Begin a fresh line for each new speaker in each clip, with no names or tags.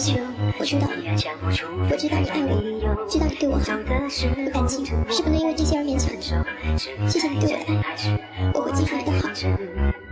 我知道我知道你爱我知道你对我好感情是不能因为这些而勉强。的谢谢你对我的爱我会记住你的好。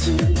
to